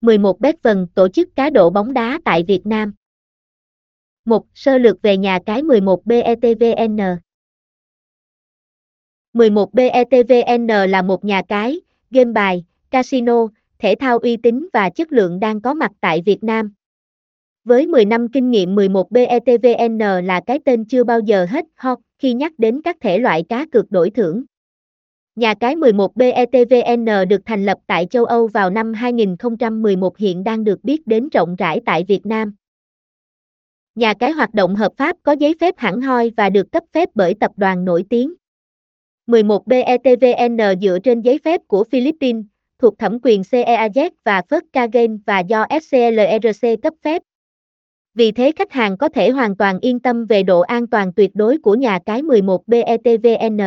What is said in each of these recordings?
11 bet vần tổ chức cá độ bóng đá tại Việt Nam. 1. Sơ lược về nhà cái 11 BETVN. 11 BETVN là một nhà cái, game bài, casino, thể thao uy tín và chất lượng đang có mặt tại Việt Nam. Với 10 năm kinh nghiệm 11 BETVN là cái tên chưa bao giờ hết hot khi nhắc đến các thể loại cá cược đổi thưởng. Nhà cái 11 BETVN được thành lập tại châu Âu vào năm 2011 hiện đang được biết đến rộng rãi tại Việt Nam. Nhà cái hoạt động hợp pháp có giấy phép hẳn hoi và được cấp phép bởi tập đoàn nổi tiếng. 11 BETVN dựa trên giấy phép của Philippines, thuộc thẩm quyền CEAZ và Volkswagen và do SCLRC cấp phép. Vì thế khách hàng có thể hoàn toàn yên tâm về độ an toàn tuyệt đối của nhà cái 11 BETVN.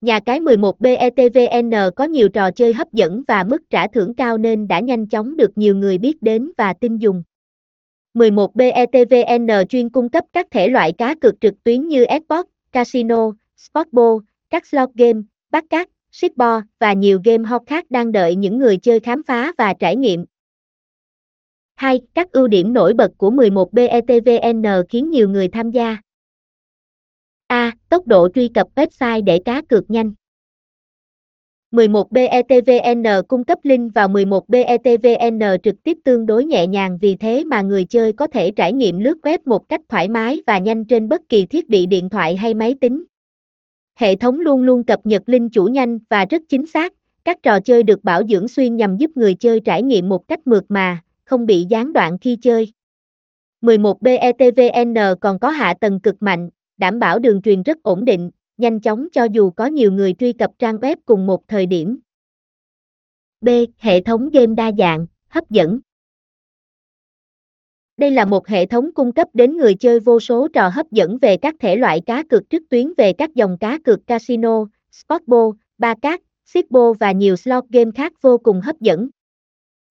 Nhà cái 11 BETVN có nhiều trò chơi hấp dẫn và mức trả thưởng cao nên đã nhanh chóng được nhiều người biết đến và tin dùng. 11 BETVN chuyên cung cấp các thể loại cá cược trực tuyến như Xbox, Casino, Sportbo, các slot game, bắt cát, shipbo và nhiều game hot khác đang đợi những người chơi khám phá và trải nghiệm. 2. Các ưu điểm nổi bật của 11 BETVN khiến nhiều người tham gia. A. Tốc độ truy cập website để cá cược nhanh. 11 BETVN cung cấp link vào 11 BETVN trực tiếp tương đối nhẹ nhàng vì thế mà người chơi có thể trải nghiệm lướt web một cách thoải mái và nhanh trên bất kỳ thiết bị điện thoại hay máy tính. Hệ thống luôn luôn cập nhật link chủ nhanh và rất chính xác, các trò chơi được bảo dưỡng xuyên nhằm giúp người chơi trải nghiệm một cách mượt mà, không bị gián đoạn khi chơi. 11 BETVN còn có hạ tầng cực mạnh, đảm bảo đường truyền rất ổn định, nhanh chóng cho dù có nhiều người truy cập trang web cùng một thời điểm. B. Hệ thống game đa dạng, hấp dẫn. Đây là một hệ thống cung cấp đến người chơi vô số trò hấp dẫn về các thể loại cá cược trực tuyến về các dòng cá cược casino, sportbo, ba cát, sipbo và nhiều slot game khác vô cùng hấp dẫn.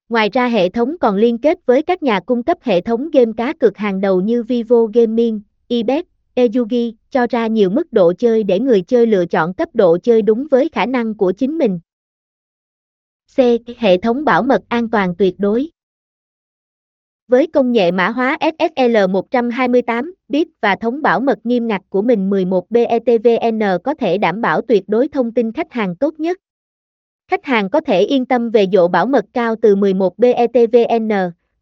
Ngoài ra hệ thống còn liên kết với các nhà cung cấp hệ thống game cá cược hàng đầu như Vivo Gaming, eBet, Ejugi, cho ra nhiều mức độ chơi để người chơi lựa chọn cấp độ chơi đúng với khả năng của chính mình. C. Hệ thống bảo mật an toàn tuyệt đối. Với công nghệ mã hóa SSL 128 bit và thống bảo mật nghiêm ngặt của mình 11 BETVN có thể đảm bảo tuyệt đối thông tin khách hàng tốt nhất. Khách hàng có thể yên tâm về độ bảo mật cao từ 11 BETVN.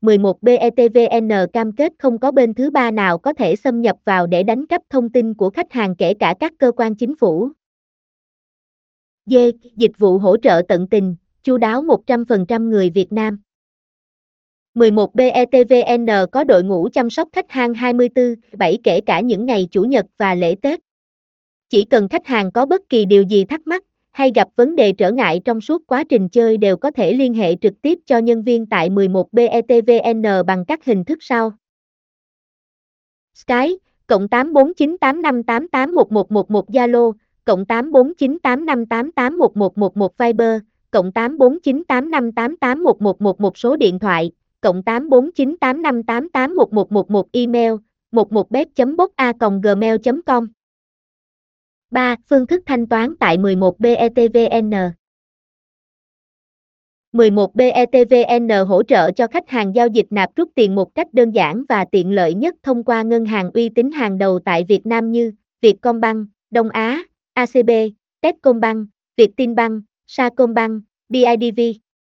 11 BETVN cam kết không có bên thứ ba nào có thể xâm nhập vào để đánh cắp thông tin của khách hàng kể cả các cơ quan chính phủ. D. Dịch vụ hỗ trợ tận tình, chu đáo 100% người Việt Nam. 11 BETVN có đội ngũ chăm sóc khách hàng 24/7 kể cả những ngày chủ nhật và lễ Tết. Chỉ cần khách hàng có bất kỳ điều gì thắc mắc hay gặp vấn đề trở ngại trong suốt quá trình chơi đều có thể liên hệ trực tiếp cho nhân viên tại 11 BETVN bằng các hình thức sau. Skype, cộng 849858811111 Zalo, cộng 849858811111 Viber, cộng 849858811111 số điện thoại, cộng 849858811111 email, 11bet.boca.gmail.com 3. Phương thức thanh toán tại 11 BETVN 11 BETVN hỗ trợ cho khách hàng giao dịch nạp rút tiền một cách đơn giản và tiện lợi nhất thông qua ngân hàng uy tín hàng đầu tại Việt Nam như Vietcombank, Đông Á, ACB, Techcombank, Vietinbank, Sacombank, BIDV.